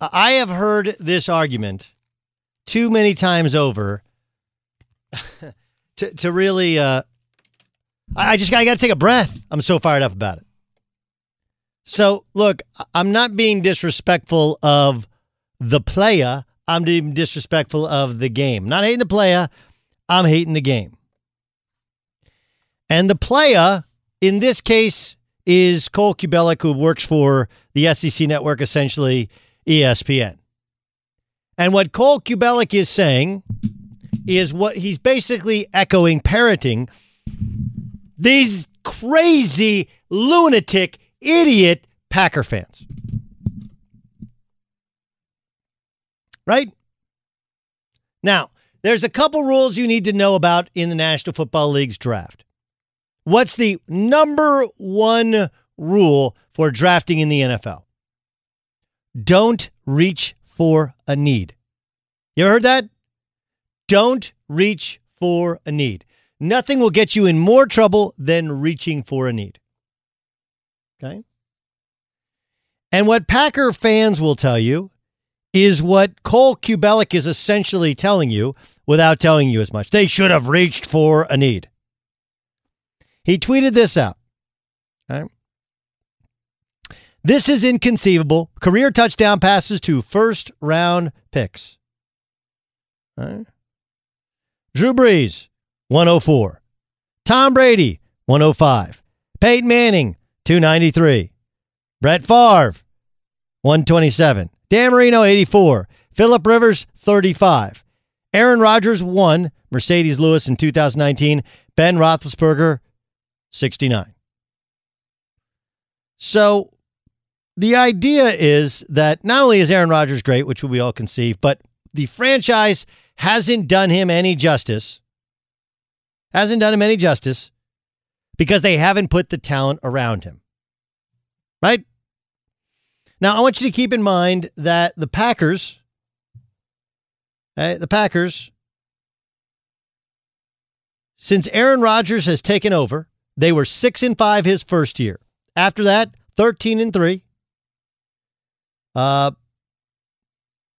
I have heard this argument too many times over to to really. Uh, I just I got to take a breath. I'm so fired up about it. So look, I'm not being disrespectful of the player. I'm being disrespectful of the game. Not hating the player. I'm hating the game. And the player in this case is Cole Cubelic, who works for the SEC network, essentially ESPN. And what Cole Cubelic is saying is what he's basically echoing, parroting these crazy, lunatic, idiot Packer fans. Right? Now, there's a couple rules you need to know about in the National Football League's draft. What's the number one rule for drafting in the NFL? Don't reach for a need. You ever heard that? Don't reach for a need. Nothing will get you in more trouble than reaching for a need. Okay? And what Packer fans will tell you is what Cole Cubelic is essentially telling you without telling you as much. They should have reached for a need. He tweeted this out. Okay? This is inconceivable. Career touchdown passes to first round picks. Right. Drew Brees, 104. Tom Brady, 105. Peyton Manning, 293. Brett Favre, 127. Dan Marino, 84. Philip Rivers, 35. Aaron Rodgers, 1. Marcedes Lewis in 2019. Ben Roethlisberger, 69. So the idea is that not only is Aaron Rodgers great, which we all conceive, but the franchise hasn't done him any justice. Hasn't done him any justice because they haven't put the talent around him. Right? Now, I want you to keep in mind that the Packers, okay, the Packers, since Aaron Rodgers has taken over, they were 6 and 5 his first year. After that, 13 and 3. Uh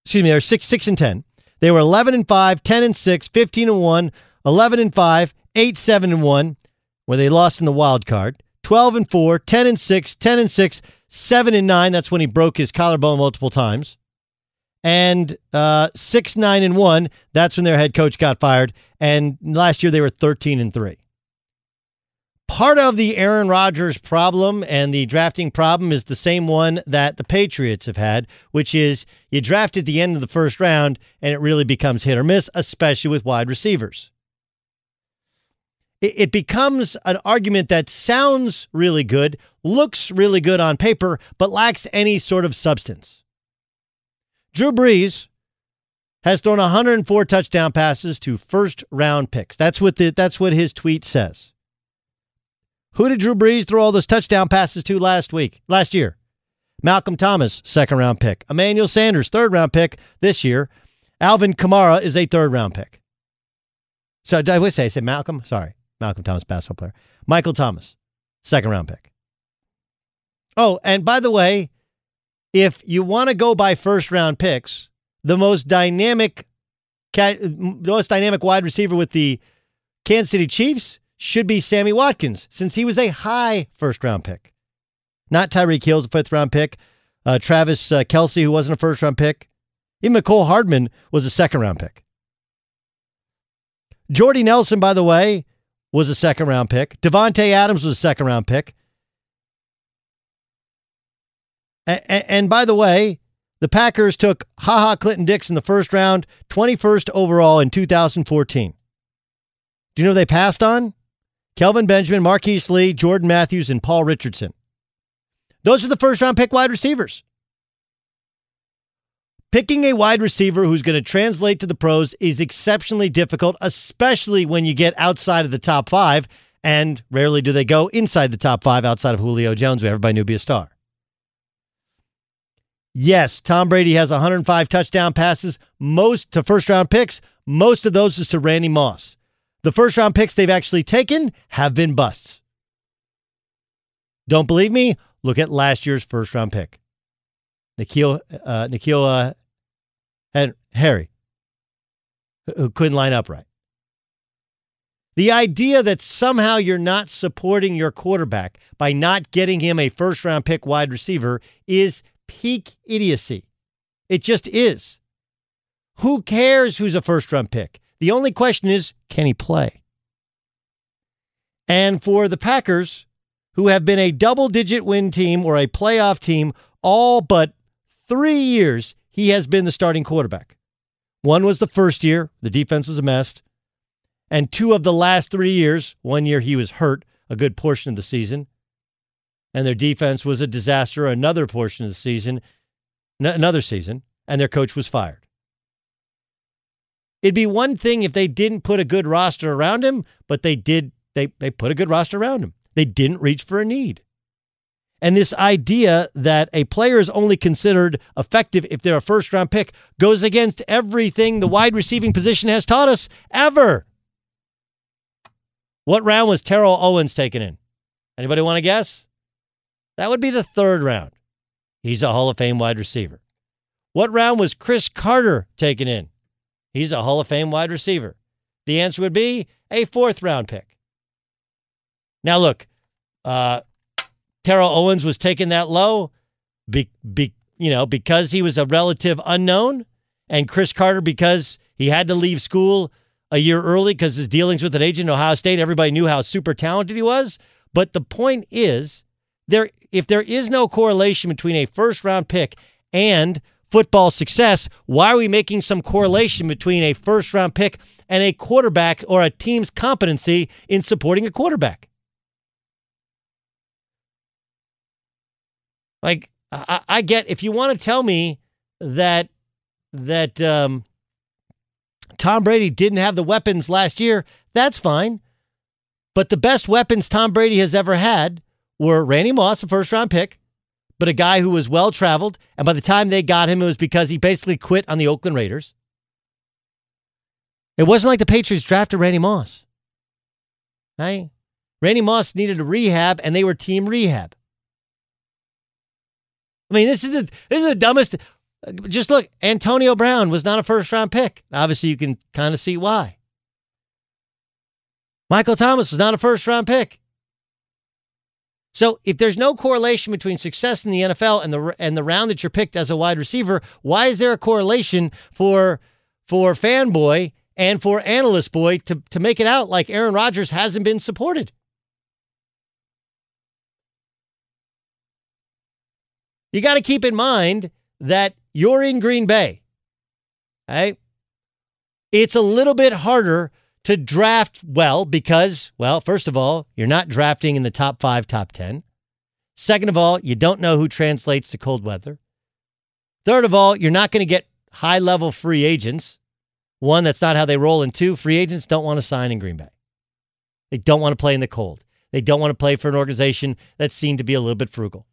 excuse me, they're 6 6 and 10. They were 11 and 5, 10 and 6, 15 and 1, 11 and 5, 8 7 and 1 where they lost in the wild card. 12 and 4, 10 and 6, 10 and 6, 7 and 9, that's when he broke his collarbone multiple times. And uh 6 9 and 1, that's when their head coach got fired and last year they were 13 and 3 part of the Aaron Rodgers problem and the drafting problem is the same one that the Patriots have had, which is you draft at the end of the first round and it really becomes hit or miss, especially with wide receivers. It, becomes an argument that sounds really good, looks really good on paper, but lacks any sort of substance. Drew Brees has thrown 104 touchdown passes to first round picks. That's what the, that's what his tweet says. Who did Drew Brees throw all those touchdown passes to last week, last year? Malcolm Thomas, second round pick. Emmanuel Sanders, third round pick this year. Alvin Kamara is a third round pick. So did I say I said Malcolm? Sorry, Malcolm Thomas, basketball player. Michael Thomas, second round pick. Oh, and by the way, if you want to go by first round picks, the most dynamic, most dynamic wide receiver with the Kansas City Chiefs should be Sammy Watkins, since he was a high first round pick. Not Tyreek Hill's a fifth round pick. Uh, Travis uh, Kelce, who wasn't a first round pick. Even Mecole Hardman was a second round pick. Jordy Nelson, by the way, was a second round pick. Davante Adams was a second round pick. And, and by the way, the Packers took Ha Ha Clinton Dix in the first round, 21st overall in 2014. Do you know they passed on? Kelvin Benjamin, Marquise Lee, Jordan Matthews, and Paul Richardson. Those are the first round pick wide receivers. Picking a wide receiver who's going to translate to the pros is exceptionally difficult, especially when you get outside of the top five. And rarely do they go inside the top five outside of Julio Jones, who everybody knew would be a star. Yes, Tom Brady has 105 touchdown passes, most to first round picks. Most of those is to Randy Moss. The first round picks they've actually taken have been busts. Don't believe me? Look at last year's first round pick. N'Keal, uh, N'Keal uh, Harry, who couldn't line up right. The idea that somehow you're not supporting your quarterback by not getting him a first round pick wide receiver is peak idiocy. It just is. Who cares who's a first round pick? The only question is can he play? And for the Packers, who have been a double digit win team or a playoff team all but three years, he has been the starting quarterback. One was the first year, the defense was a mess. And two of the last three years, one year he was hurt a good portion of the season, and their defense was a disaster another portion of the season, another season, and their coach was fired. It'd be one thing if they didn't put a good roster around him, but they did. They they put a good roster around him. They didn't reach for a need. And this idea that a player is only considered effective if they're a first round pick goes against everything the wide receiving position has taught us ever. What round was Terrell Owens taken in? Anybody want to guess? That would be the third round. He's a Hall of Fame wide receiver. What round was Cris Carter taken in? He's a Hall of Fame wide receiver. The answer would be a fourth round pick. Now, look, uh, Terrell Owens was taken that low, be, be, you know, because he was a relative unknown, and Cris Carter because he had to leave school a year early because his dealings with an agent in Ohio State, everybody knew how super talented he was. But the point is, there if there is no correlation between a first round pick and football success, why are we making some correlation between a first round pick and a quarterback or a team's competency in supporting a quarterback? Like I, I get if you want to tell me that that um, Tom Brady didn't have the weapons last year, that's fine. But the best weapons Tom Brady has ever had were Randy Moss, a first round pick, but a guy who was well traveled. And by the time they got him, it was because he basically quit on the Oakland Raiders. It wasn't like the Patriots drafted Randy Moss. Right? Randy Moss needed a rehab, and they were team rehab. I mean, this is the this is the dumbest. Just look, Antonio Brown was not a first round pick. Obviously, you can kind of see why. Michael Thomas was not a first round pick. So if there's no correlation between success in the NFL and the and the round that you're picked as a wide receiver, why is there a correlation for for fanboy and for analyst boy to, to make it out like Aaron Rodgers hasn't been supported? You got to keep in mind that you're in Green Bay. Right? It's a little bit harder to draft well because, well, first of all, you're not drafting in the top five, top 10. Second of all, you don't know who translates to cold weather. Third of all, you're not going to get high level free agents. One, that's not how they roll. And two, free agents don't want to sign in Green Bay. They don't want to play in the cold. They don't want to play for an organization that's seen to be a little bit frugal.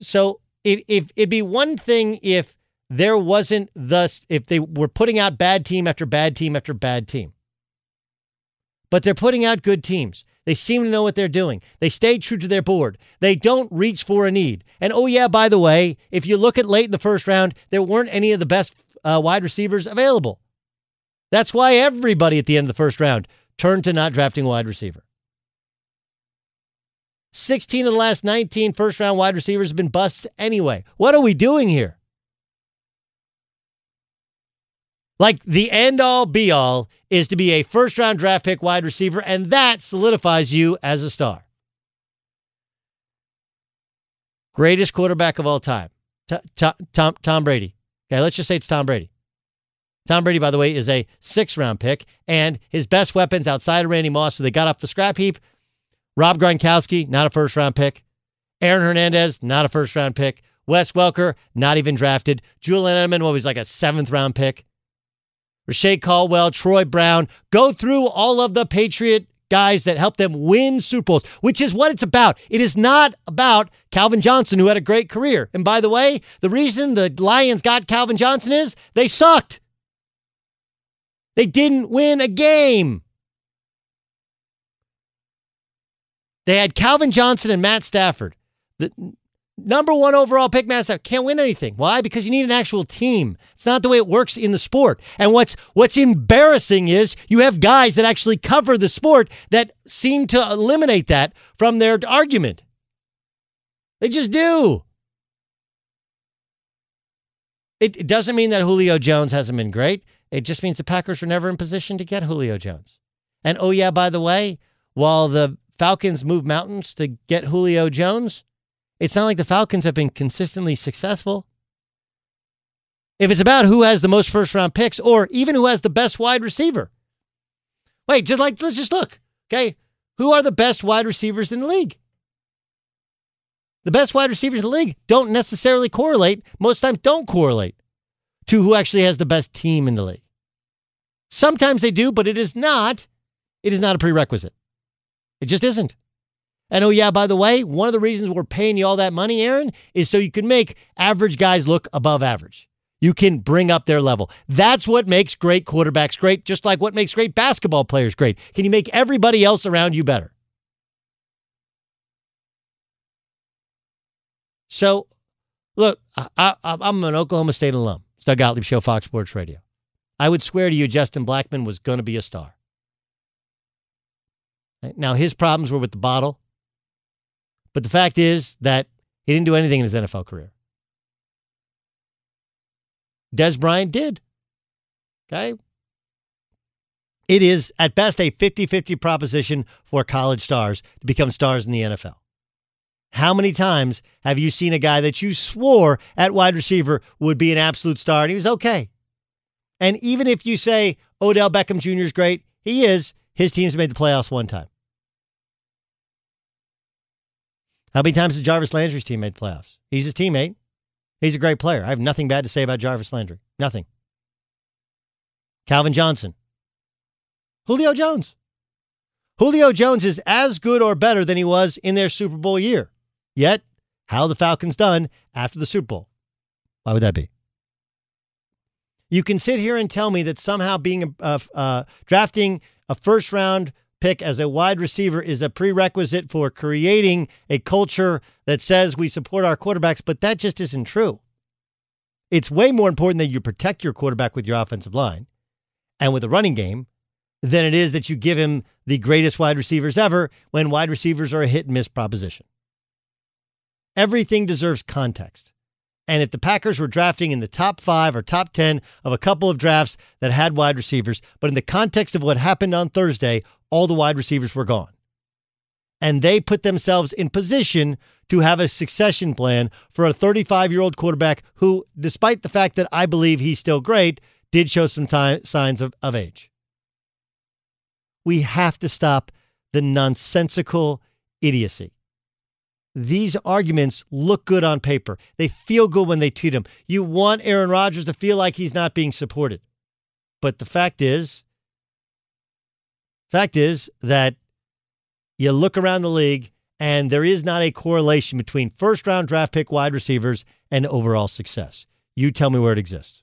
So if, if it'd be one thing if there wasn't thus if they were putting out bad team after bad team after bad team. But they're putting out good teams. They seem to know what they're doing. They stay true to their board. They don't reach for a need. And oh yeah, by the way, if you look at late in the first round, there weren't any of the best uh, wide receivers available. That's why everybody at the end of the first round turned to not drafting wide receiver. 16 of the last 19 first round wide receivers have been busts anyway. What are we doing here? Like the end all be all is to be a first round draft pick wide receiver, and that solidifies you as a star. Greatest quarterback of all time, Tom, Tom, Tom Brady. Okay, let's just say it's Tom Brady. Tom Brady, by the way, is a six round pick, and his best weapons outside of Randy Moss, so they got off the scrap heap, Rob Gronkowski, not a first round pick. Aaron Hernandez, not a first round pick. Wes Welker, not even drafted. Julian Edelman, what was like a seventh round pick. Reche Caldwell, Troy Brown. Go through all of the Patriot guys that helped them win Super Bowls, which is what it's about. It is not about Calvin Johnson, who had a great career. And by the way, the reason the Lions got Calvin Johnson is they sucked. They didn't win a game. They had Calvin Johnson and Matt Stafford. The number one overall pick, Stafford, can't win anything. Why? Because you need an actual team. It's not the way it works in the sport. And what's what's embarrassing is you have guys that actually cover the sport that seem to eliminate that from their argument. They just do. It, it doesn't mean that Julio Jones hasn't been great. It just means the Packers were never in position to get Julio Jones. And oh yeah, by the way, while the Falcons move mountains to get Julio Jones, it's not like the Falcons have been consistently successful. If it's about who has the most first round picks or even who has the best wide receiver. Wait, just like let's just look. Okay. Who are the best wide receivers in the league? The best wide receivers in the league don't necessarily correlate, most times don't correlate to who actually has the best team in the league. Sometimes they do, but it is not it is not a prerequisite. It just isn't. And oh, yeah, by the way, one of the reasons we're paying you all that money, Aaron, is so you can make average guys look above average. You can bring up their level. That's what makes great quarterbacks great, just like what makes great basketball players great. Can you make everybody else around you better? So, look, I, am an Oklahoma State alum. It's Doug Gottlieb Show, Fox Sports Radio. I would swear to you, Justin Blackmon was going to be a star. Now, his problems were with the bottle. But the fact is that he didn't do anything in his NFL career. Dez Bryant did. Okay. It is at best a 50 50 proposition for college stars to become stars in the NFL. How many times have you seen a guy that you swore at wide receiver would be an absolute star and he was okay? And even if you say Odell Beckham Jr. is great, he is. His team's made the playoffs one time. How many times has Jarvis Landry's team made playoffs? He's his teammate. He's a great player. I have nothing bad to say about Jarvis Landry. Nothing. Calvin Johnson. Julio Jones. Julio Jones is as good or better than he was in their Super Bowl year. Yet, how the Falcons done after the Super Bowl? Why would that be? You can sit here and tell me that somehow being a, uh, drafting a first round pick as a wide receiver is a prerequisite for creating a culture that says we support our quarterbacks, but that just isn't true. It's way more important that you protect your quarterback with your offensive line and with a running game than it is that you give him the greatest wide receivers ever when wide receivers are a hit and miss proposition. Everything deserves context. And if the Packers were drafting in the top five or top 10 of a couple of drafts that had wide receivers, but in the context of what happened on Thursday, all the wide receivers were gone. And they put themselves in position to have a succession plan for a 35 year old quarterback who, despite the fact that I believe he's still great, did show some time, signs of, of age. We have to stop the nonsensical idiocy. These arguments look good on paper. They feel good when they tweet them. You want Aaron Rodgers to feel like he's not being supported. But the fact is, fact is that you look around the league and there is not a correlation between first round draft pick wide receivers and overall success. You tell me where it exists.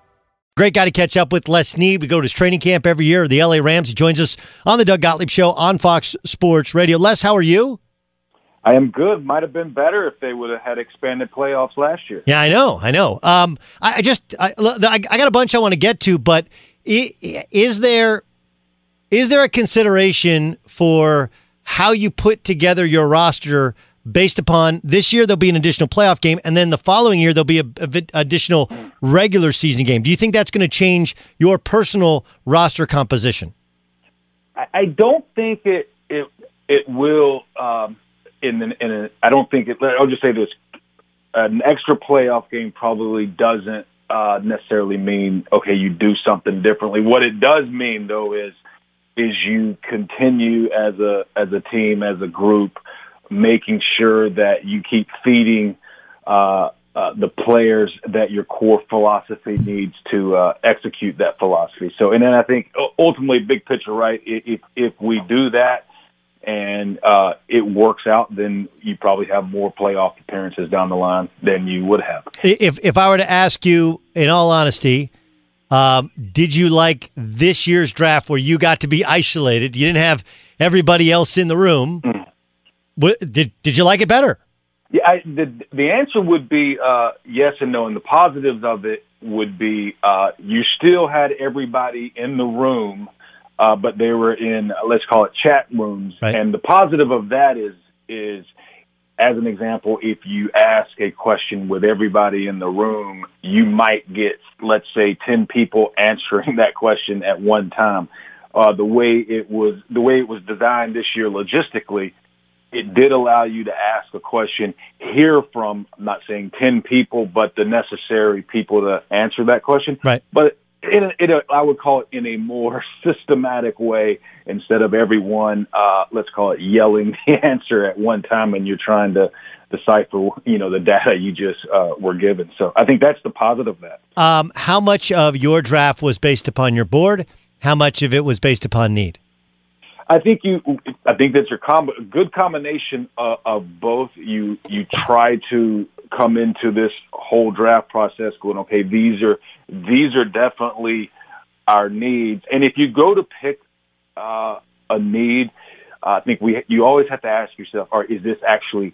Great guy to catch up with, Les Snead. We go to his training camp every year, the LA Rams. He joins us on the Doug Gottlieb Show on Fox Sports Radio. Les, how are you? I am good. Might have been better if they would have had expanded playoffs last year. Yeah, I know, I know. Um, I, I just, I, I got a bunch I want to get to, but is there, is there a consideration for how you put together your roster? Based upon this year there'll be an additional playoff game and then the following year there'll be a, a additional regular season game. Do you think that's going to change your personal roster composition? I, don't think it it it will um in an, in a, i don't think it i'll just say this. An extra playoff game probably doesn't uh necessarily mean okay you do something differently. What it does mean though is is you continue as a as a team as a group making sure that you keep feeding uh, uh, the players that your core philosophy needs to uh, execute that philosophy. So, and then I think ultimately, big picture, right? If if we do that and uh, it works out, then you probably have more playoff appearances down the line than you would have. If if I were to ask you, in all honesty. Um, did you like this year's draft where you got to be isolated? You didn't have everybody else in the room. Mm what, did did you like it better? Yeah, I, the the answer would be uh, yes and no. And the positives of it would be uh, you still had everybody in the room, uh, but they were in let's call it chat rooms. Right. And the positive of that is is as an example, if you ask a question with everybody in the room, you might get let's say ten people answering that question at one time. Uh, the way it was the way it was designed this year logistically it did allow you to ask a question, hear from, I'm not saying 10 people, but the necessary people to answer that question. Right. But in a, in a, I would call it in a more systematic way instead of everyone, uh, let's call it yelling the answer at one time and you're trying to decipher, you know, the data you just uh, were given. So I think that's the positive of that. Um, how much of your draft was based upon your board? How much of it was based upon need? I think you. I think that's your com- good combination of, of both. You you try to come into this whole draft process going, okay, these are these are definitely our needs, and if you go to pick uh, a need, uh, I think we you always have to ask yourself, or is this actually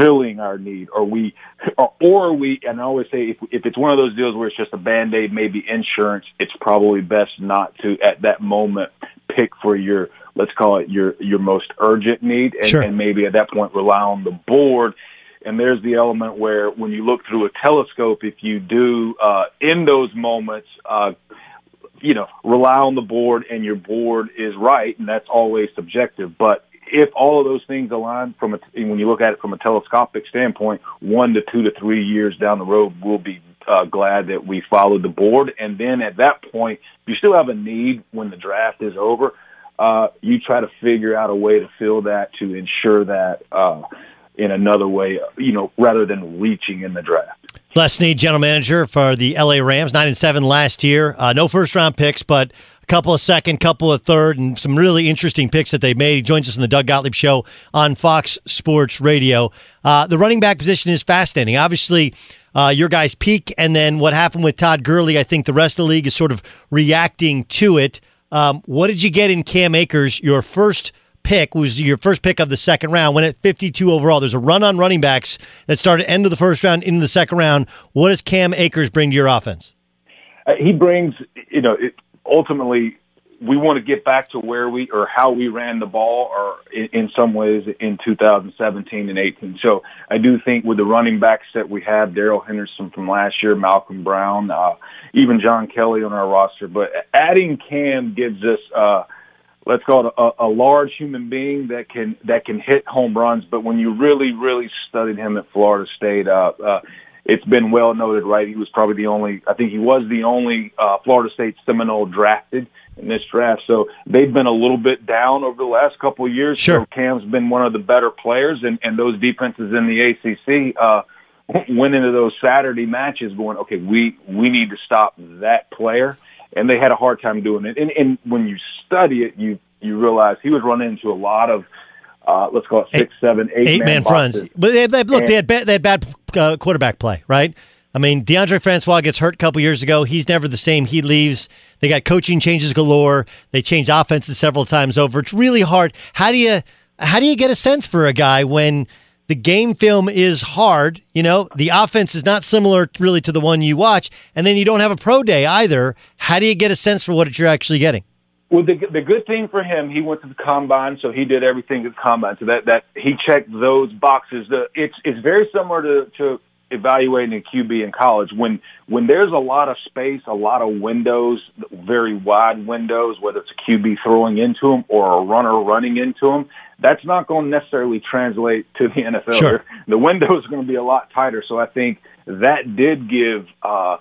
filling our need? Or we, or, or we, and I always say if, if it's one of those deals where it's just a band aid, maybe insurance, it's probably best not to at that moment pick for your let's call it your your most urgent need, and, sure. and maybe at that point rely on the board. And there's the element where when you look through a telescope, if you do uh, in those moments, uh, you know, rely on the board, and your board is right, and that's always subjective. But if all of those things align from a, when you look at it from a telescopic standpoint, one to two to three years down the road, we'll be uh, glad that we followed the board. And then at that point, you still have a need when the draft is over uh, you try to figure out a way to fill that to ensure that uh, in another way, you know, rather than reaching in the draft. Les Snead, general manager for the LA Rams, nine and seven last year. Uh, no first round picks, but a couple of second, couple of third, and some really interesting picks that they made. He joins us in the Doug Gottlieb Show on Fox Sports Radio. Uh, the running back position is fascinating. Obviously, uh, your guys' peak, and then what happened with Todd Gurley. I think the rest of the league is sort of reacting to it. Um, what did you get in Cam Akers? Your first pick was your first pick of the second round. Went at 52 overall. There's a run on running backs that started end of the first round into the second round. What does Cam Akers bring to your offense? Uh, he brings, you know, it, ultimately we want to get back to where we or how we ran the ball or in, in some ways in 2017 and 18. So I do think with the running backs that we have, Darrell Henderson from last year, Malcolm Brown, uh, even John Kelly on our roster, but adding Cam gives us, uh, let's call it a, a large human being that can, that can hit home runs. But when you really, really studied him at Florida State, uh, uh, it's been well noted, right? He was probably the only, I think he was the only uh, Florida State Seminole drafted in this draft. So they've been a little bit down over the last couple of years. Sure. So Cam's been one of the better players, and, and those defenses in the ACC uh, went into those Saturday matches going, okay, we we need to stop that player, and they had a hard time doing it. And, and when you study it, you you realize he was running into a lot of uh, let's call it six, eight, seven, eight, eight man, man fronts. But they, they, look, and, they had bad, they had bad uh, quarterback play, right? I mean, Deondre Francois gets hurt a couple years ago. He's never the same. He leaves. They got coaching changes galore. They changed offenses several times over. It's really hard. How do you how do you get a sense for a guy when the game film is hard? You know, the offense is not similar really to the one you watch, and then you don't have a pro day either. How do you get a sense for what you're actually getting? Well, the the good thing for him, he went to the combine, so he did everything at the combine. So that that he checked those boxes. The it's it's very similar to to evaluating a QB in college. When when there's a lot of space, a lot of windows, very wide windows, whether it's a QB throwing into him or a runner running into him, that's not going to necessarily translate to the NFL. Sure. The window is going to be a lot tighter. So I think that did give. uh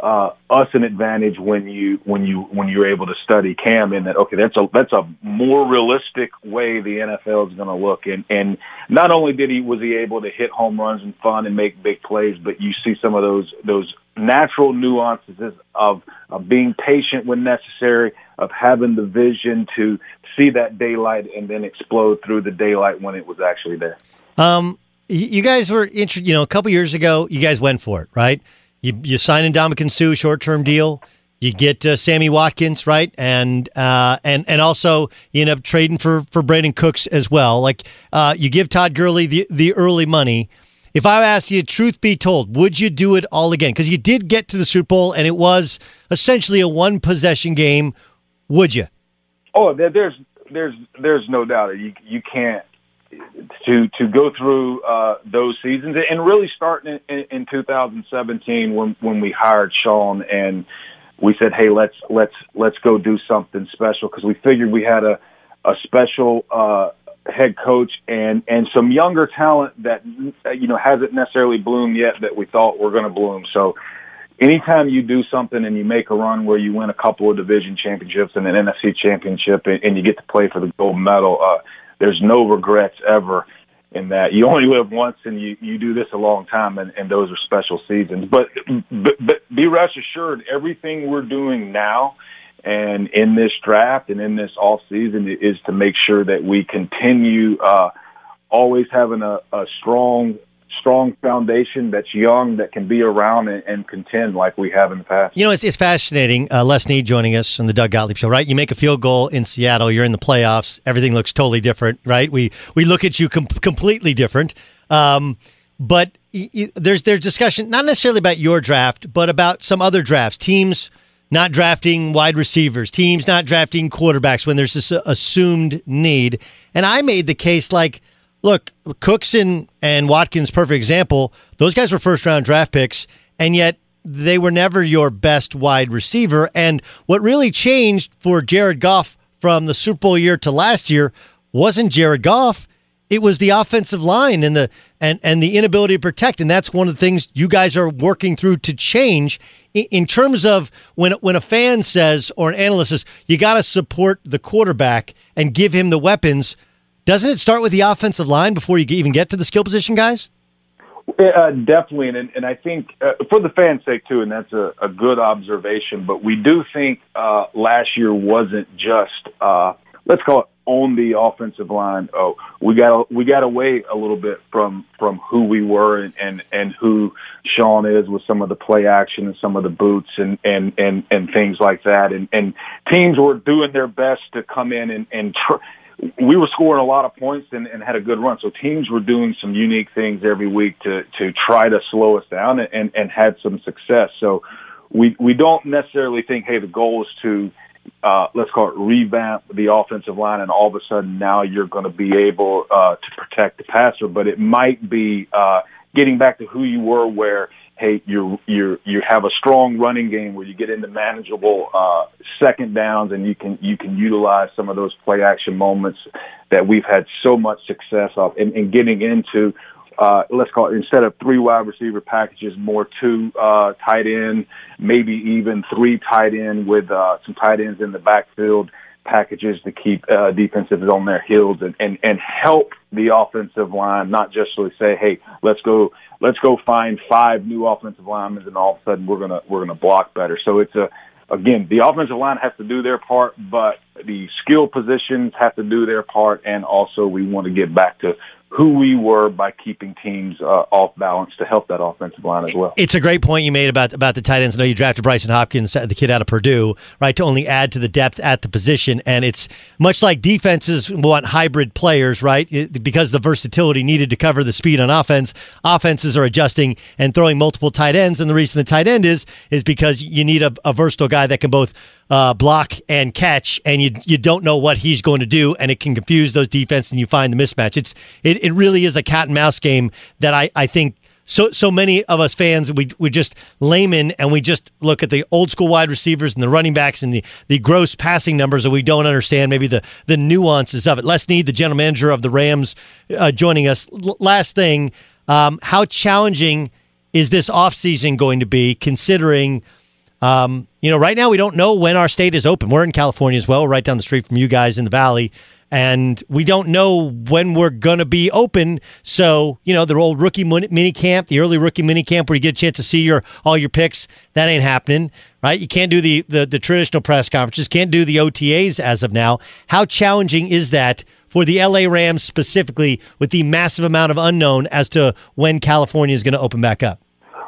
uh, us an advantage when you when you when you're able to study Cam in that okay that's a that's a more realistic way the NFL is going to look and and not only did he was he able to hit home runs and fun and make big plays but you see some of those those natural nuances of of being patient when necessary of having the vision to see that daylight and then explode through the daylight when it was actually there. Um, you guys were interested, you know, a couple years ago. You guys went for it, right? You you sign in Ndamukong Suh short term deal. You get uh, Sammy Watkins right, and uh, and and also you end up trading for for Brandin Cooks as well. Like uh, you give Todd Gurley the the early money. If I asked you, truth be told, would you do it all again? Because you did get to the Super Bowl, and it was essentially a one possession game. Would you? Oh, there's there's there's no doubt you you can't to to go through uh, those seasons and really starting in, in 2017 when when we hired Sean and we said, hey, let's let's let's go do something special because we figured we had a a special uh, head coach and and some younger talent that you know hasn't necessarily bloomed yet that we thought were going to bloom. So anytime you do something and you make a run where you win a couple of division championships and an NFC championship and, and you get to play for the gold medal, uh, there's no regrets ever in that. You only live once and you you do this a long time and, and those are special seasons. But, but but be rest assured everything we're doing now and in this draft and in this off season is to make sure that we continue uh always having a, a strong strong foundation that's young that can be around and, and, contend like we have in the past. You know, it's, it's fascinating. Uh, Les Snead joining us on the Doug Gottlieb Show, right? You make a field goal in Seattle, you're in the playoffs, everything looks totally different, right? We we look at you com- completely different. Um, but y- y- there's there's discussion not necessarily about your draft, but about some other drafts. Teams not drafting wide receivers, teams not drafting quarterbacks when there's this assumed need. And I made the case like look, Cooks and, and Watkins, perfect example. Those guys were first round draft picks, and yet they were never your best wide receiver. And what really changed for Jared Goff from the Super Bowl year to last year wasn't Jared Goff. It was the offensive line and the and, and the inability to protect. And that's one of the things you guys are working through to change in, in terms of when when a fan says or an analyst says you got to support the quarterback and give him the weapons doesn't it start with the offensive line before you even get to the skill position guys? Uh, definitely, and and I think uh, for the fans' sake too, and that's a, a good observation. But we do think uh, last year wasn't just uh, let's call it on the offensive line. Oh, we got we got away a little bit from from who we were and, and and who Sean is with some of the play action and some of the boots and and and and things like that. And and teams were doing their best to come in and and. Tr- we were scoring a lot of points and, and had a good run. So teams were doing some unique things every week to to try to slow us down and, and, and had some success. So we we don't necessarily think, hey, the goal is to uh, let's call it revamp the offensive line, and all of a sudden now you're going to be able uh, to protect the passer. But it might be uh, getting back to who you were, where hey, you you you have a strong running game where you get into manageable uh, second downs, and you can you can utilize some of those play action moments that we've had so much success of, in, and getting into uh, let's call it instead of three wide receiver packages, more two uh, tight end, maybe even three tight end with uh, some tight ends in the backfield packages to keep uh, defenses on their heels and, and and help the offensive line, not just really say, hey, let's go let's go find five new offensive linemen and all of a sudden we're gonna we're gonna block better. So it's a again, the offensive line has to do their part, but the skill positions have to do their part, and also we want to get back to who we were by keeping teams uh, off balance to help that offensive line as well. It's a great point you made about about the tight ends. I know you drafted Brycen Hopkins, the kid out of Purdue, right, to only add to the depth at the position. And it's much like defenses want hybrid players, right? It, because the versatility needed to cover the speed on offense, offenses are adjusting and throwing multiple tight ends. And the reason the tight end is is because you need a, a versatile guy that can both uh, block and catch, and you you don't know what he's going to do, and it can confuse those defense, and you find the mismatch. It's it, it really is a cat and mouse game that I I think so so many of us fans we we just laymen and we just look at the old school wide receivers and the running backs and the the gross passing numbers and we don't understand maybe the the nuances of it. Les Snead, the general manager of the Rams, uh, joining us. L- last thing, um, how challenging is this offseason going to be considering? Um, you know, right now we don't know when our state is open. We're in California as well, We're right down the street from you guys in the valley, and we don't know when we're going to be open. So, you know, the old rookie mini camp, the early rookie mini camp where you get a chance to see your all your picks, that ain't happening, right? You can't do the the, the traditional press conferences, can't do the OTAs as of now. How challenging is that? For the LA Rams specifically, with the massive amount of unknown as to when California is going to open back up.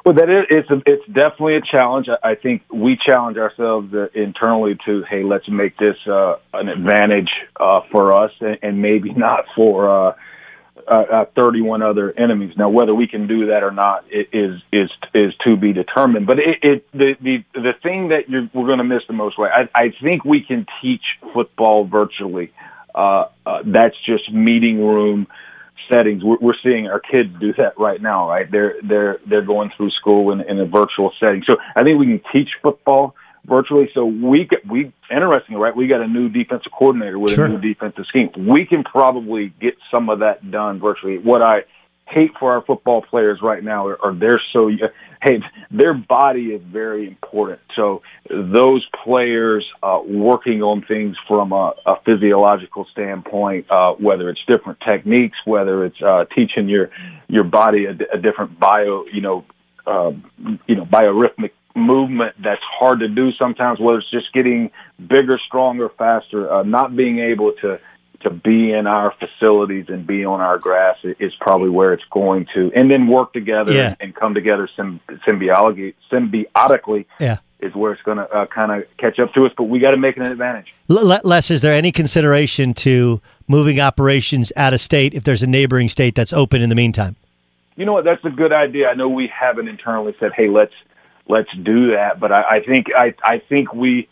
Well, that is it's a, it's definitely a challenge. I think we challenge ourselves uh, internally to hey, let's make this uh, an advantage uh, for us, and, and maybe not for uh, uh, uh, 31 other enemies. Now, whether we can do that or not is is is to be determined. But it, it the the the thing that you're, we're going to miss the most way. I, I think we can teach football virtually. That's just meeting room settings. We're, we're seeing our kids do that right now, right? They're they're they're going through school in, in a virtual setting. So I think we can teach football virtually. So we get, we interesting, right? We got a new defensive coordinator with sure. a new defensive scheme. We can probably get some of that done virtually. What I hate for our football players right now are, they're so hey their body is very important. So those players uh, working on things from a, a physiological standpoint uh, whether it's different techniques whether it's uh, teaching your your body a, a different bio you know uh, you know biorhythmic movement that's hard to do sometimes whether it's just getting bigger stronger faster uh, not being able to to be in our facilities and be on our grass is probably where it's going to, and then work together yeah. and, come together symbiotically. Symbiotically, yeah. is where it's going to uh, kind of catch up to us. But we got to make an advantage. Les, is there any consideration to moving operations out of state if there's a neighboring state that's open in the meantime? You know what? That's a good idea. I know we haven't internally said, "Hey, let's let's do that," but I, I think I I think we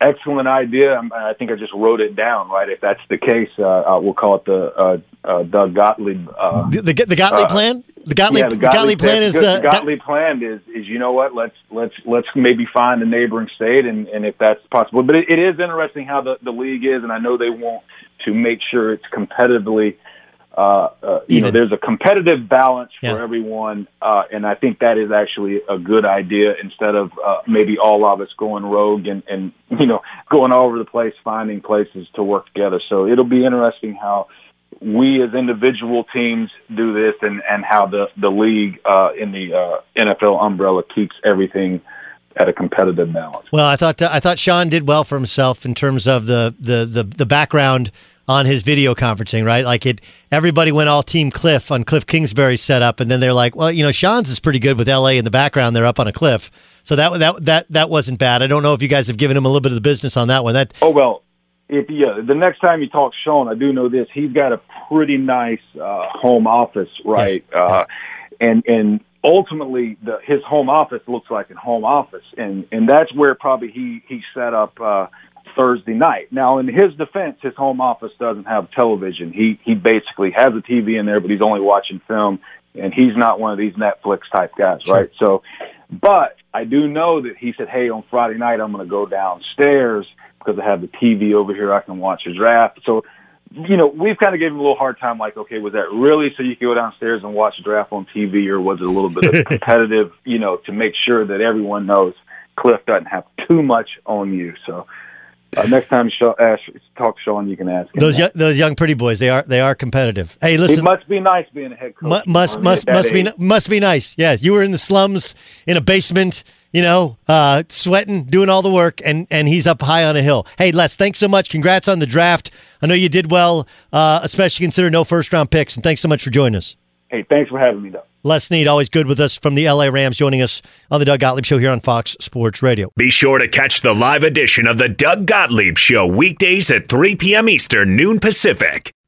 excellent idea. I think I just wrote it down. Right, if that's the case, uh, uh, we'll call it the uh, uh, Doug Gottlieb. Uh, the, the, the Gottlieb uh, plan. The Gottlieb, yeah, the Gottlieb, Gottlieb plan is the Gottlieb plan is is you know what? Let's let's let's maybe find a neighboring state, and and if that's possible. But it, it is interesting how the the league is, and I know they want to make sure it's competitively uh, uh, you know, there's a competitive balance for yeah. everyone, uh, and I think that is actually a good idea instead of uh, maybe all of us going rogue and, and you know going all over the place finding places to work together. So it'll be interesting how we as individual teams do this, and and how the the league uh, in the uh, NFL umbrella keeps everything at a competitive balance. Well, I thought I thought Sean did well for himself in terms of the the the, the background on his video conferencing, right? Like it, everybody went all Team Cliff on Cliff Kingsbury's setup, and then they're like, well, you know, Sean's is pretty good with LA in the background. They're up on a cliff, so that that that that wasn't bad. I don't know if you guys have given him a little bit of the business on that one. That oh well, if yeah, the next time you talk Sean, I do know this. He's got a pretty nice uh, home office, right? Yes. Uh, and and ultimately, the, his home office looks like a home office, and and that's where probably he he set up. Uh, Thursday night. Now, in his defense, his home office doesn't have television. He he basically has a TV in there, but he's only watching film, and he's not one of these Netflix type guys, sure. right? So, but I do know that he said, "Hey, on Friday night, I'm going to go downstairs because I have the TV over here. I can watch the draft." So you know, we've kind of given him a little hard time. Like, okay, was that really so you could go downstairs and watch the draft on TV, or was it a little bit of competitive? You know, to make sure that everyone knows Cliff doesn't have too much on you. So uh, next time show, ask, talk Sean, you can ask him. Those young, those young pretty boys, they are they are competitive. Hey, listen, it must be nice being a head coach. mu- must must must be must be nice. Yeah, you were in the slums in a basement, you know, uh, sweating, doing all the work, and and he's up high on a hill. Hey, Les, thanks so much. Congrats on the draft. I know you did well, uh, especially considering no first round picks, and thanks so much for joining us. Hey, thanks for having me, though. Les Snead, always good with us from the LA Rams, joining us on the Doug Gottlieb Show here on Fox Sports Radio. Be sure to catch the live edition of the Doug Gottlieb Show weekdays at 3 p.m. Eastern, noon Pacific.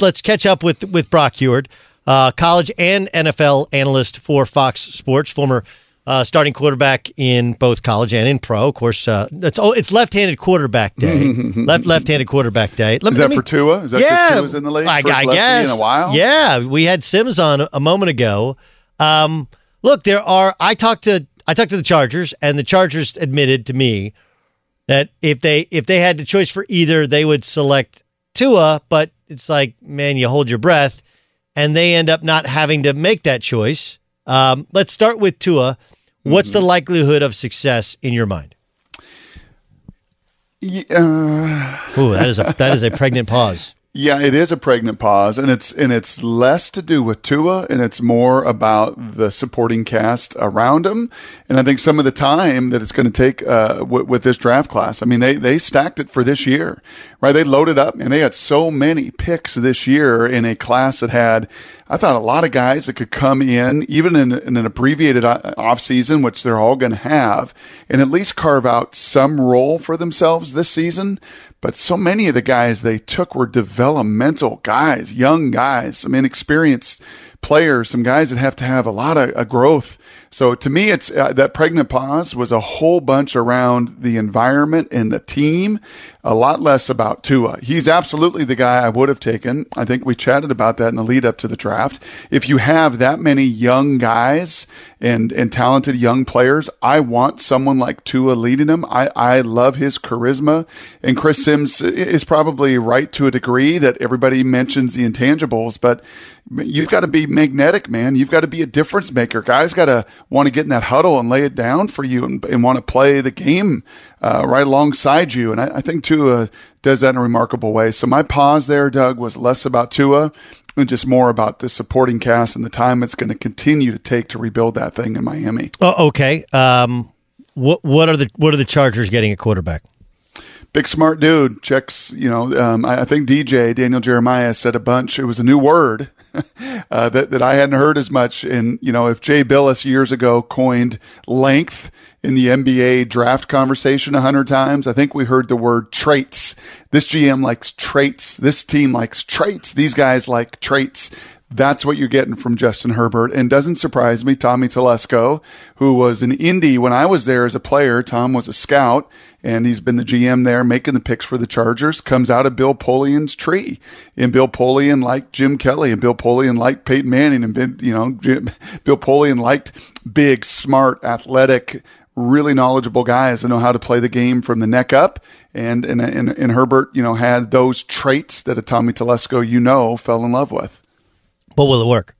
Let's catch up with with Brock Huard, uh, college and NFL analyst for Fox Sports, former uh, starting quarterback in both college and in pro. Of course, uh, it's oh, it's left-handed quarterback day. left left-handed quarterback day. Let, is that for Tua? Is that yeah, Tua's in the league? I, I guess in a while? Yeah, we had Sims on a, a moment ago. Um, look, there are. I talked to I talked to the Chargers, and the Chargers admitted to me that if they if they had the choice for either, they would select Tua. But it's like, man, you hold your breath, and they end up not having to make that choice. Um, let's start with Tua. What's the likelihood of success in your mind? Yeah, Ooh, that is a that is a pregnant pause. Yeah, it is a pregnant pause, and it's and it's less to do with Tua, and it's more about the supporting cast around him. And I think some of the time that it's going to take uh, w- with this draft class. I mean, they they stacked it for this year, right? They loaded up, and they had so many picks this year in a class that had I thought a lot of guys that could come in, even in, in an abbreviated uh, off season, which they're all going to have, and at least carve out some role for themselves this season. But so many of the guys they took were developmental guys, young guys, some inexperienced players, some guys that have to have a lot of, of growth so to me, it's uh, that pregnant pause was a whole bunch around the environment and the team, a lot less about Tua. He's absolutely the guy I would have taken. I think we chatted about that in the lead up to the draft. If you have that many young guys and, and talented young players, I want someone like Tua leading them. I, I love his charisma and Chris Sims is probably right to a degree that everybody mentions the intangibles, but you've got to be magnetic, man. You've got to be a difference maker. Guys got to want to get in that huddle and lay it down for you and, and want to play the game uh, right alongside you. And I, I, think Tua does that in a remarkable way. So my pause there, Doug, was less about Tua and just more about the supporting cast and the time it's going to continue to take to rebuild that thing in Miami. Oh, okay. Um, what what are the what are the Chargers getting at quarterback? big smart dude checks you know um, I, I, think dj daniel jeremiah said a bunch it was a new word uh, that, that i hadn't heard as much and you know if jay bilas years ago coined length in the nba draft conversation a hundred times i think we heard the word traits. This gm likes traits. This team likes traits. These guys like traits that's what you're getting from Justin Herbert. And doesn't surprise me, Tommy Telesco, who was an indie when I was there as a player. Tom was a scout and he's been the GM there making the picks for the Chargers, comes out of Bill Polian's tree. And Bill Polian liked Jim Kelly, and Bill Polian liked Peyton Manning, and been, you know, Jim, Bill Polian liked big, smart, athletic, really knowledgeable guys that know how to play the game from the neck up. And and and, and Herbert, you know, had those traits that a Tommy Telesco, you know, fell in love with. But will it work?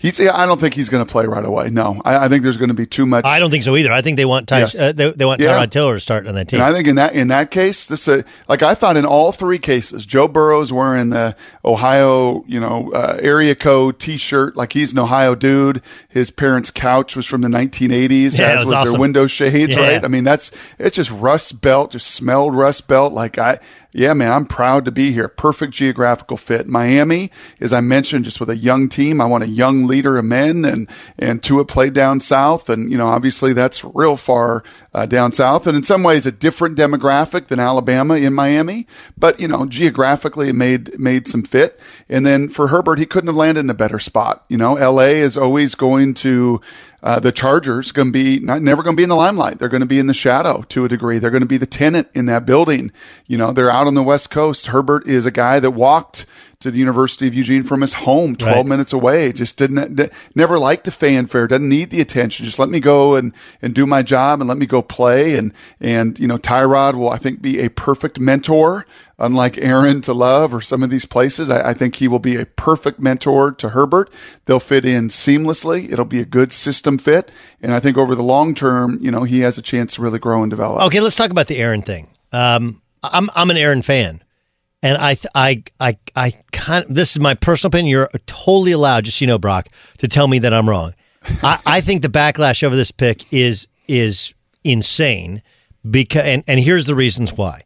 He's. I don't think he's going to play right away. No, I, I think there's going to be too much. I don't think so either. I think they want Ty, yes. uh, they, they, want yeah. Tyrod Taylor to start on that team. And I think in that in that case, this uh, like I thought in all three cases, Joe Burrow's wearing the Ohio, you know, uh, area code T-shirt, like he's an Ohio dude. His parents' couch was from the 1980s, yeah, as was, was awesome. their window shades, yeah. right? I mean, that's it's just rust belt, just smelled rust belt. Like I, yeah, man, I'm proud to be here. Perfect geographical fit. Miami, as I mentioned, just with a young team. I want a young leader of men, and and Tua played down south, and you know, obviously that's real far uh, down south, and in some ways a different demographic than Alabama in Miami. But you know, geographically, it made made some fit. And then for Herbert, he couldn't have landed in a better spot. You know, L.A. is always going to uh, the Chargers going to be not, never going to be in the limelight. They're going to be in the shadow to a degree. They're going to be the tenant in that building. You know, they're out on the West Coast. Herbert is a guy that walked to the University of Eugene from his home, 12 right. minutes away. Just didn't, never liked the fanfare, doesn't need the attention. Just let me go and, and do my job and let me go play. And, and, you know, Tyrod will, I think, be a perfect mentor unlike Aaron to Love or some of these places. I, I, think he will be a perfect mentor to Herbert. They'll fit in seamlessly. It'll be a good system fit. And I think over the long term, you know, he has a chance to really grow and develop. Okay, let's talk about the Aaron thing. Um, I'm, I'm an Aaron fan. And I, I, I, I kind of, this is my personal opinion. You're totally allowed, just so you know, Brock, to tell me that I'm wrong. I, I think the backlash over this pick is, is insane because, and, and here's the reasons why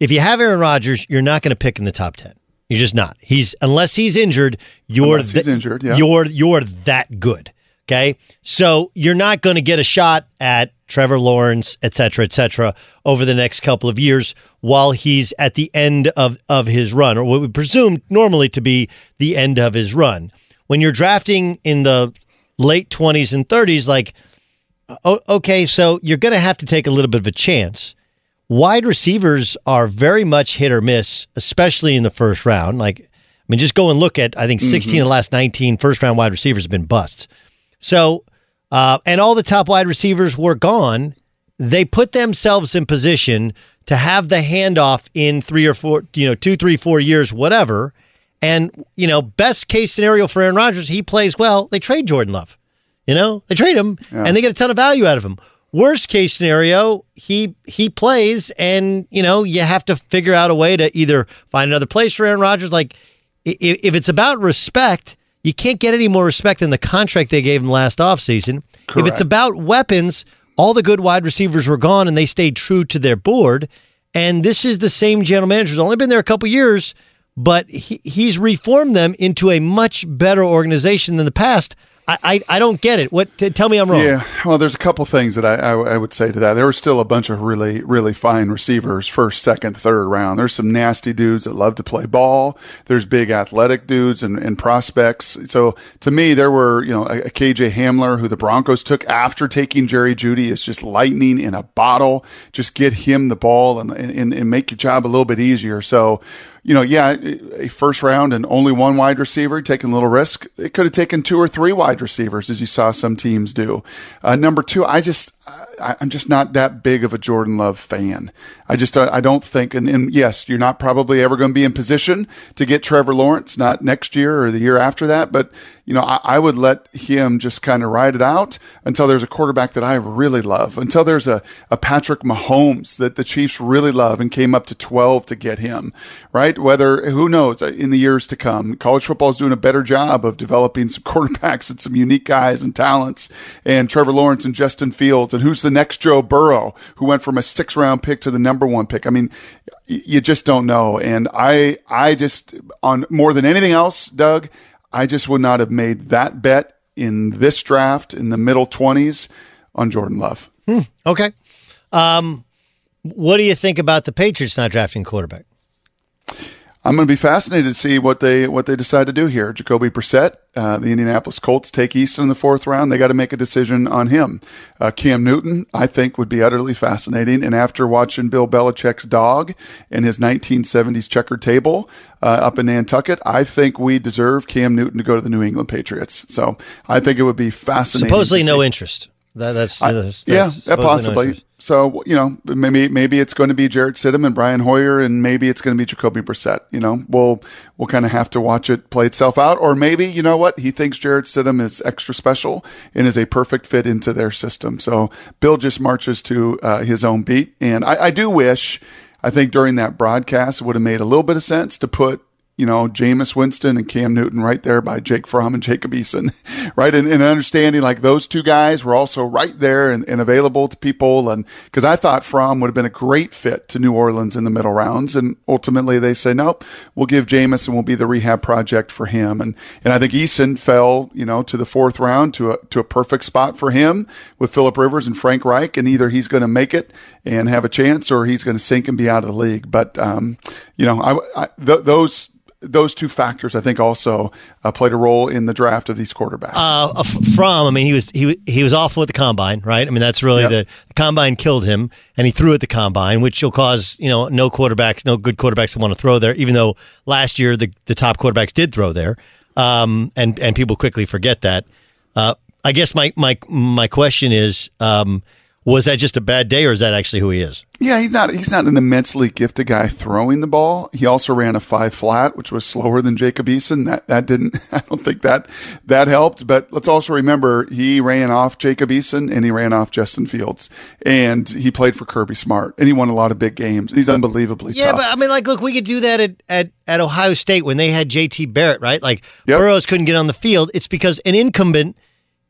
if you have Aaron Rodgers, you're not going to pick in the top 10. You're just not. He's unless he's injured, you're unless he's th- injured, yeah. you're you're that good. Okay? So you're not going to get a shot at Trevor Lawrence, et cetera, et cetera, over the next couple of years while he's at the end of, of his run, or what we presume normally to be the end of his run. When you're drafting in the late 20s and 30s, like, okay, so you're going to have to take a little bit of a chance wide receivers are very much hit or miss, especially in the first round. Like, I mean, just go and look at, I think 16 mm-hmm. of the last 19 first round wide receivers have been busts. So, uh, and all the top wide receivers were gone. They put themselves in position to have the handoff in three or four, you know, two, three, four years, whatever. And, you know, best case scenario for Aaron Rodgers, he plays well. They trade Jordan Love. You know, they trade him yeah. and they get a ton of value out of him. Worst case scenario, he he plays, and you know you have to figure out a way to either find another place for Aaron Rodgers. Like if, if it's about respect, you can't get any more respect than the contract they gave him last offseason. If it's about weapons, all the good wide receivers were gone, and they stayed true to their board. And this is the same general manager. He's only been there a couple years, but he, he's reformed them into a much better organization than the past. I, I, I don't get it. What? T- tell me I'm wrong. Yeah, well, there's a couple things that I, I, I would say to that. There were still a bunch of really really fine receivers, first, second, third round. There's some nasty dudes that love to play ball. There's big athletic dudes and, and prospects. So to me, there were you know a, a KJ Hamler who the Broncos took after taking Jerry Jeudy is just lightning in a bottle. Just get him the ball and, and, and make your job a little bit easier. So you know, yeah, a first round and only one wide receiver, taking a little risk. It could have taken two or three wide receivers, as you saw some teams do. Uh, number two, I just, I, am just not that big of a Jordan Love fan. I just, I don't think, and, and yes, you're not probably ever going to be in position to get Trevor Lawrence, not next year or the year after that, but you know, I, I would let him just kind of ride it out until there's a quarterback that I really love, until there's a, a Patrick Mahomes that the Chiefs really love and came up to 12 to get him, right? Whether, who knows, uh, in the years to come, college football is doing a better job of developing some quarterbacks and some unique guys and talents and Trevor Lawrence and Justin Fields and who's the next Joe Burrow who went from a six round pick to the number one pick. I mean, you just don't know. And I, I just, on more than anything else, Doug, I just would not have made that bet in this draft in the middle 20s on Jordan Love. Hmm, okay. Um, what do you think about the Patriots not drafting quarterback? I'm going to be fascinated to see what they what they decide to do here. Jacoby Brissett, uh, the Indianapolis Colts take Eason in the fourth round. They got to make a decision on him. Uh, Cam Newton, I think, would be utterly fascinating. And after watching Bill Belichick's dog and his 1970s checkered table uh, up in Nantucket, I think we deserve Cam Newton to go to the New England Patriots. So I think it would be fascinating. Supposedly no interest. That, that's, I, that's, yeah, that's possibly. No so you know, maybe maybe it's going to be Jarrett Stidham and Brian Hoyer, and maybe it's going to be Jacoby Brissett. You know, we'll we'll kind of have to watch it play itself out, or maybe you know what he thinks Jarrett Stidham is extra special and is a perfect fit into their system. So Bill just marches to uh, his own beat, and I, I do wish. I think during that broadcast, it would have made a little bit of sense to put you know, Jameis Winston and Cam Newton right there by Jake Fromm and Jacob Eason, right? And, and, understanding like those two guys were also right there and, and available to people. And because I thought Fromm would have been a great fit to New Orleans in the middle rounds. And ultimately they say, nope, we'll give Jameis and we'll be the rehab project for him. And, and I think Eason fell, you know, to the fourth round to a, to a perfect spot for him with Philip Rivers and Frank Reich. And either he's going to make it and have a chance or he's going to sink and be out of the league. But, um, you know, I, I th- those, those two factors, I think, also uh, played a role in the draft of these quarterbacks. Uh, Fromm, I mean, he was he he was awful at the combine, right? I mean, that's really yep. the, the, combine killed him, and he threw at the combine, which will cause you know no quarterbacks, no good quarterbacks to want to throw there. Even though last year the the top quarterbacks did throw there, um, and and people quickly forget that. Uh, I guess my my my question is. Um, was that just a bad day, or is that actually who he is? Yeah, he's not. He's not an immensely gifted guy throwing the ball. He also ran a five flat, which was slower than Jacob Eason. That that didn't. I don't think that that helped. But let's also remember he ran off Jacob Eason and he ran off Justin Fields, and he played for Kirby Smart, and he won a lot of big games. He's unbelievably yeah, tough. but I mean, like, look, we could do that at at, at Ohio State when they had J.T. Barrett, right? Like yep. Burrows couldn't get on the field. It's because an incumbent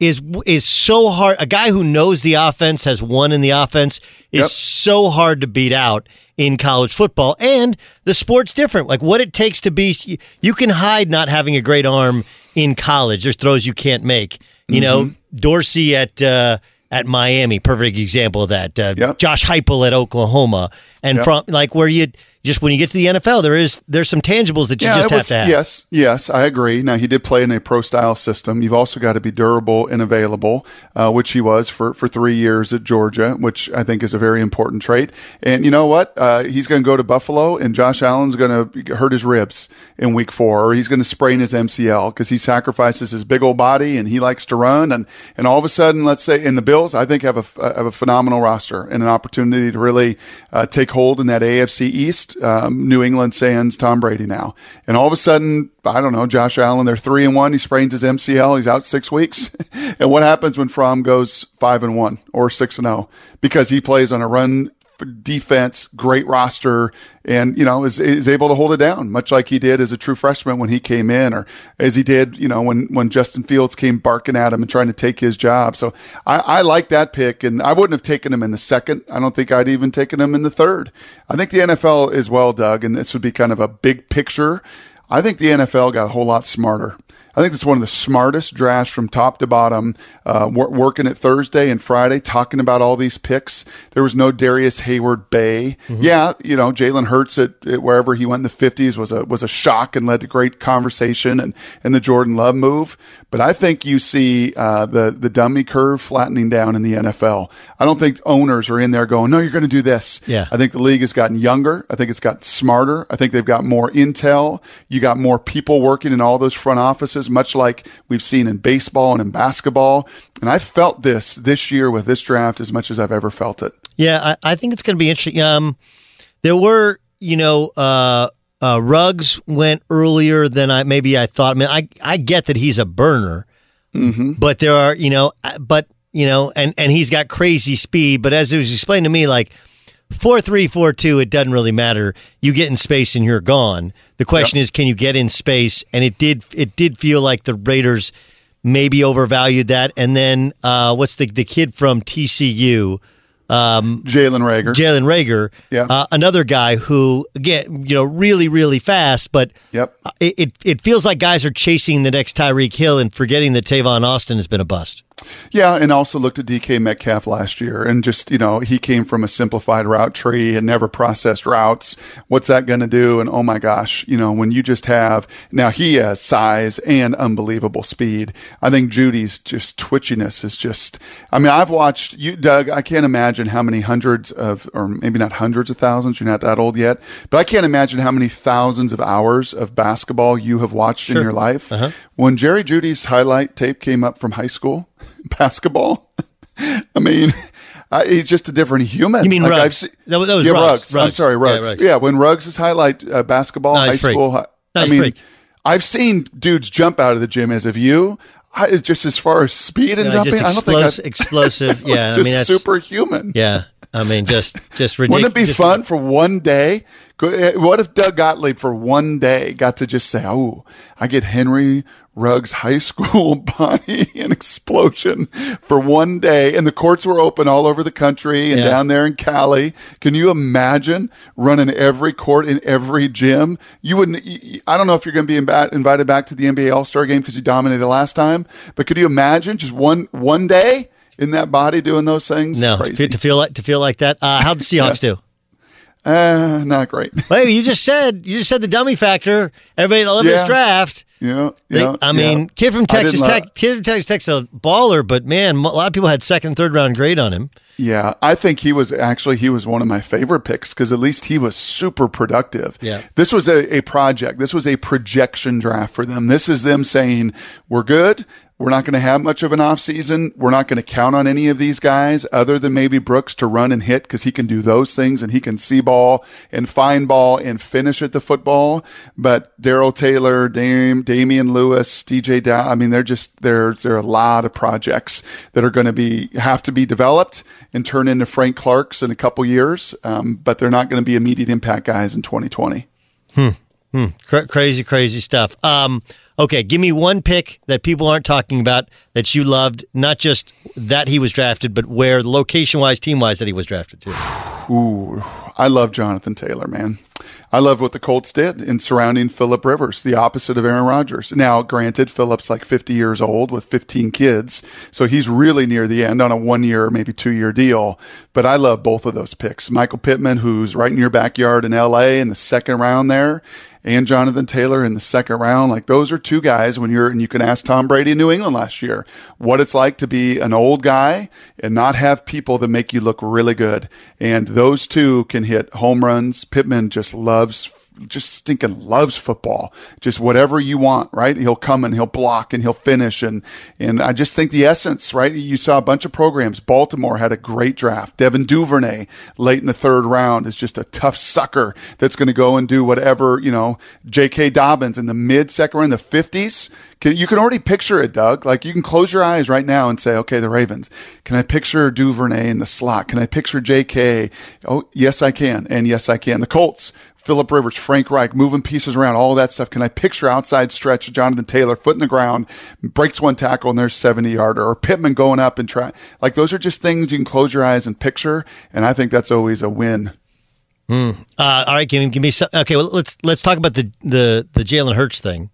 is is so hard. A guy who knows the offense has won in the offense is yep. so hard to beat out in college football. And the sport's different. Like what it takes to be, you can hide not having a great arm in college. There's throws you can't make. You mm-hmm. know, Dorsey at. Uh, at Miami, perfect example of that. Uh, yep. Josh Heupel at Oklahoma, and yep. from like where you just when you get to the NFL, there is there's some tangibles that you yeah, just have to have. Yes, yes, I agree. Now he did play in a pro style system. You've also got to be durable and available, uh, which he was for for three years at Georgia, which I think is a very important trait. And you know what? Uh, he's going to go to Buffalo, and Josh Allen's going to hurt his ribs in Week Four, or he's going to sprain his MCL because he sacrifices his big old body and he likes to run. And and all of a sudden, let's say in the Bills, I think have a have a phenomenal roster and an opportunity to really uh, take hold in that AFC East um, New England Sands Tom Brady now. And all of a sudden, I don't know, Josh Allen, they're three and one. He sprains his MCL. He's out six weeks. and what happens when Fromm goes five and one or six and? Oh? Because he plays on a run defense, great roster, and you know is is able to hold it down, much like he did as a true freshman when he came in, or as he did, you know, when when Justin Fields came barking at him and trying to take his job. So I, I like that pick, and I wouldn't have taken him in the second. I don't think I'd even taken him in the third. I think the NFL is well, Doug, and this would be kind of a big picture. I think the NFL got a whole lot smarter. I think it's one of the smartest drafts from top to bottom. Uh, working it Thursday and Friday, talking about all these picks. There was no Darrius Heyward-Bey. Mm-hmm. Yeah, you know Jalen Hurts at, at, wherever he went in the fifties was a was a shock and led to great conversation and and the Jordan Love move. But I think you see uh, the the dummy curve flattening down in the NFL. I don't think owners are in there going, "No, you're going to do this." Yeah. I think the league has gotten younger. I think it's gotten smarter. I think they've got more intel. You got more people working in all those front offices, much like we've seen in baseball and in basketball. And I felt this this year with this draft as much as I've ever felt it. Yeah, I, I think it's going to be interesting. Um, there were, you know, uh, uh, Ruggs went earlier than I maybe I thought. I mean, I I get that he's a burner, mm-hmm. but there are you know, uh, but you know, and and he's got crazy speed. But as it was explained to me, like four three four two, it doesn't really matter. You get in space and you're gone. The question yep. is, can you get in space? And it did it did feel like the Raiders maybe overvalued that. And then uh, what's the the kid from TCU? Um, Jalen Reagor. Jalen Reagor. Yeah. Uh, another guy who, again, you know, really, really fast, but yep. it, it, it feels like guys are chasing the next Tyreek Hill and forgetting that Tavon Austin has been a bust. Yeah, and also looked at DK Metcalf last year and just, you know, he came from a simplified route tree and never processed routes. What's that going to do? And oh my gosh, you know, when you just have, now he has size and unbelievable speed. I think Jeudy's just twitchiness is just, I mean, I've watched you, Doug, I can't imagine how many hundreds of, or maybe not hundreds of thousands, you're not that old yet, but I can't imagine how many thousands of hours of basketball you have watched sure. in your life. Uh-huh. When Jerry Jeudy's highlight tape came up from high school, basketball. I mean, uh, he's just a different human. You mean like Ruggs? That, was, that was yeah, Ruggs. Ruggs. Ruggs. I'm sorry, Ruggs. Yeah, Ruggs. yeah when Ruggs is highlight uh, basketball, no, high school. No, I mean, freak. I've seen dudes jump out of the gym as of you. I, just as far as speed and no, jumping, explos- I don't think I, explosive. yeah, just I mean, that's, superhuman. Yeah, I mean, just just ridiculous. Wouldn't it be fun for one day? Eh, what if Doug Gottlieb for one day got to just say, "Oh, I get Henry Ruggs High School body and explosion for one day. And the courts were open all over the country and yeah. down there in Cali. Can you imagine running every court in every gym? You wouldn't, I don't know if you're going to be invited back to the NBA All Star game because you dominated last time, but could you imagine just one, one day in that body doing those things? No, Crazy. to feel like, to feel like that. Uh, how'd the Seahawks yes. do? Uh, not great. Wait, you just said you just said the dummy factor. Everybody loved yeah. this draft. Yeah, yeah. I mean, yeah. kid from Texas Tech, kid from Texas Tech's a baller, but man, a lot of people had second, third round grade on him. Yeah, I think he was actually he was one of my favorite picks because at least he was super productive. Yeah, this was a, a project. This was a projection draft for them. This is them saying we're good. We're not going to have much of an offseason. We're not going to count on any of these guys other than maybe Brooks to run and hit because he can do those things and he can see ball and find ball and finish at the football. But Darrell Taylor, Dame, Damien Lewis, DJ Dow, I mean, they're just, there's, there are a lot of projects that are going to be, have to be developed and turn into Frank Clarks in a couple years. Um, but they're not going to be immediate impact guys in 2020. Hmm. Hmm. Cra- crazy, crazy stuff. Um, Okay, give me one pick that people aren't talking about that you loved, not just that he was drafted, but where location wise, team wise, that he was drafted to. Ooh, I love Jonathan Taylor, man. I love what the Colts did in surrounding Philip Rivers, the opposite of Aaron Rodgers. Now, granted, Philip's like 50 years old with 15 kids, so he's really near the end on a one year, maybe two year deal. But I love both of those picks. Michael Pittman, who's right in your backyard in LA in the second round there, and Jonathan Taylor in the second round. Like those are two guys when you're, and you can ask Tom Brady in New England last year what it's like to be an old guy and not have people that make you look really good. And those two can hit home runs. Pittman just loves just stinking loves football. Just whatever you want, right? He'll come and he'll block and he'll finish. And, and I just think the essence, right? You saw a bunch of programs. Baltimore had a great draft. Devin Duvernay late in the third round is just a tough sucker that's going to go and do whatever, you know, J.K. Dobbins in the mid second round, the 50s Can, you can already picture it, Doug. Like you can close your eyes right now and say, okay, the Ravens. Can I picture Duvernay in the slot? Can I picture J.K.? Oh, yes, I can, and yes, I can. The Colts. Philip Rivers, Frank Reich, moving pieces around, all that stuff. Can I picture outside stretch Jonathan Taylor, foot in the ground, breaks one tackle and there's 70 yarder, or Pittman going up and try? Like those are just things you can close your eyes and picture, and I think that's always a win. Mm. Uh, all right, give me, give me some. Okay, well let's let's talk about the the the Jalen Hurts thing.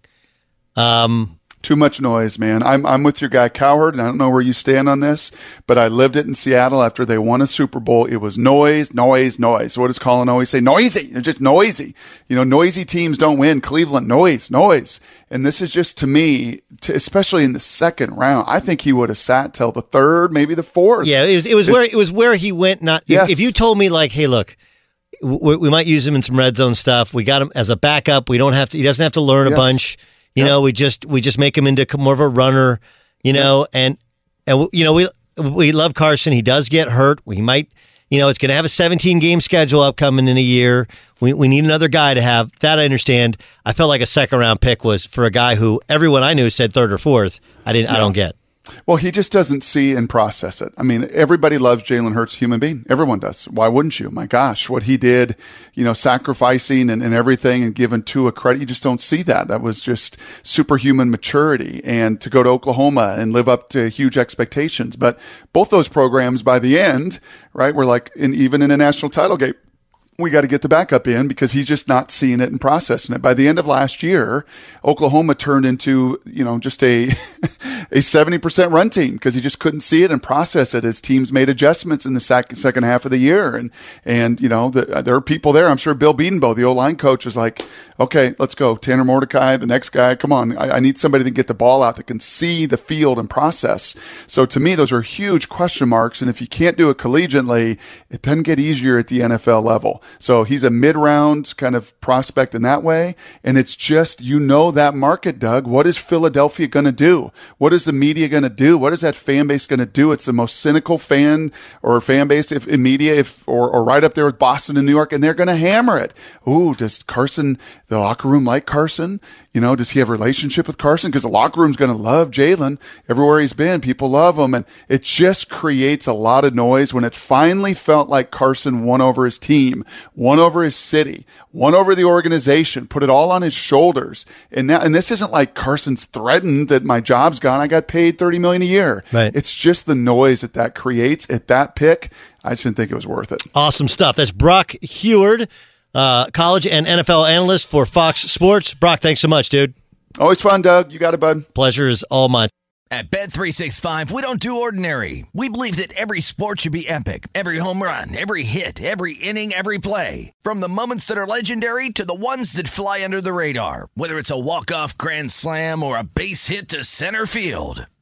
Um, too much noise, man. I'm I'm with your guy Cowherd, and I don't know where you stand on this, but I lived it in Seattle after they won a Super Bowl. It was noise, noise, noise. What does Colin always say? Noisy. It's just noisy. You know, noisy teams don't win. Cleveland, noise, noise. And this is just to me, to, especially in the second round. I think he would have sat till the third, maybe the fourth. Yeah, it was, it was where it was where he went. Not yes. if, if you told me like, hey, look we, we, might use him in some red zone stuff. We got him as a backup. We don't have to. He doesn't have to learn yes. a bunch. You yep. know, we just we just make him into more of a runner. You know, yep. and and you know we we love Carson. He does get hurt. We might. You know, it's going to have a 17 game schedule upcoming in a year. We, we need another guy to have that. I understand. I felt like a second round pick was for a guy who everyone I knew said third or fourth. I didn't. Yeah. I don't get. Well, he just doesn't see and process it. I mean, everybody loves Jalen Hurts, human being. Everyone does. Why wouldn't you? My gosh, what he did, you know, sacrificing and, and everything and giving to a credit, you just don't see that. That was just superhuman maturity and to go to Oklahoma and live up to huge expectations. But both those programs by the end, right, were like, in, even in a national title game, we got to get the backup in because he's just not seeing it and processing it. By the end of last year, Oklahoma turned into, you know, just a, a 70% run team because he just couldn't see it and process it as teams made adjustments in the second, second half of the year. And, and, you know, the, there are people there. I'm sure Bill Bedenbaugh, the O line coach was like, okay, let's go. Tanner Mordecai, the next guy. Come on. I, I need somebody to get the ball out that can see the field and process. So to me, those are huge question marks. And if you can't do it collegiately, it doesn't get easier at the NFL level. So he's a mid round kind of prospect in that way. And it's just, you know, that market, Doug. What is Philadelphia going to do? What is the media going to do? What is that fan base going to do? It's the most cynical fan or fan base if in media, if, or, or right up there with Boston and New York, and they're going to hammer it. Ooh, does Carson, the locker room like Carson? You know, does he have a relationship with Carson? Because the locker room's going to love Jalen everywhere he's been. People love him. And it just creates a lot of noise when it finally felt like Carson won over his team, won over his city, won over the organization, put it all on his shoulders. And now, and this isn't like Carson's threatened that my job's gone. I got paid 30 million a year. Right. It's just the noise that that creates at that pick. I just didn't think it was worth it. Awesome stuff. That's Brock Huard uh, college and NFL analyst for Fox Sports. Brock, thanks so much, dude. Always fun, Doug. You got it, bud. Pleasure is all mine. At Bet365, we don't do ordinary. We believe that every sport should be epic. Every home run, every hit, every inning, every play. From the moments that are legendary to the ones that fly under the radar. Whether it's a walk-off grand slam or a base hit to center field.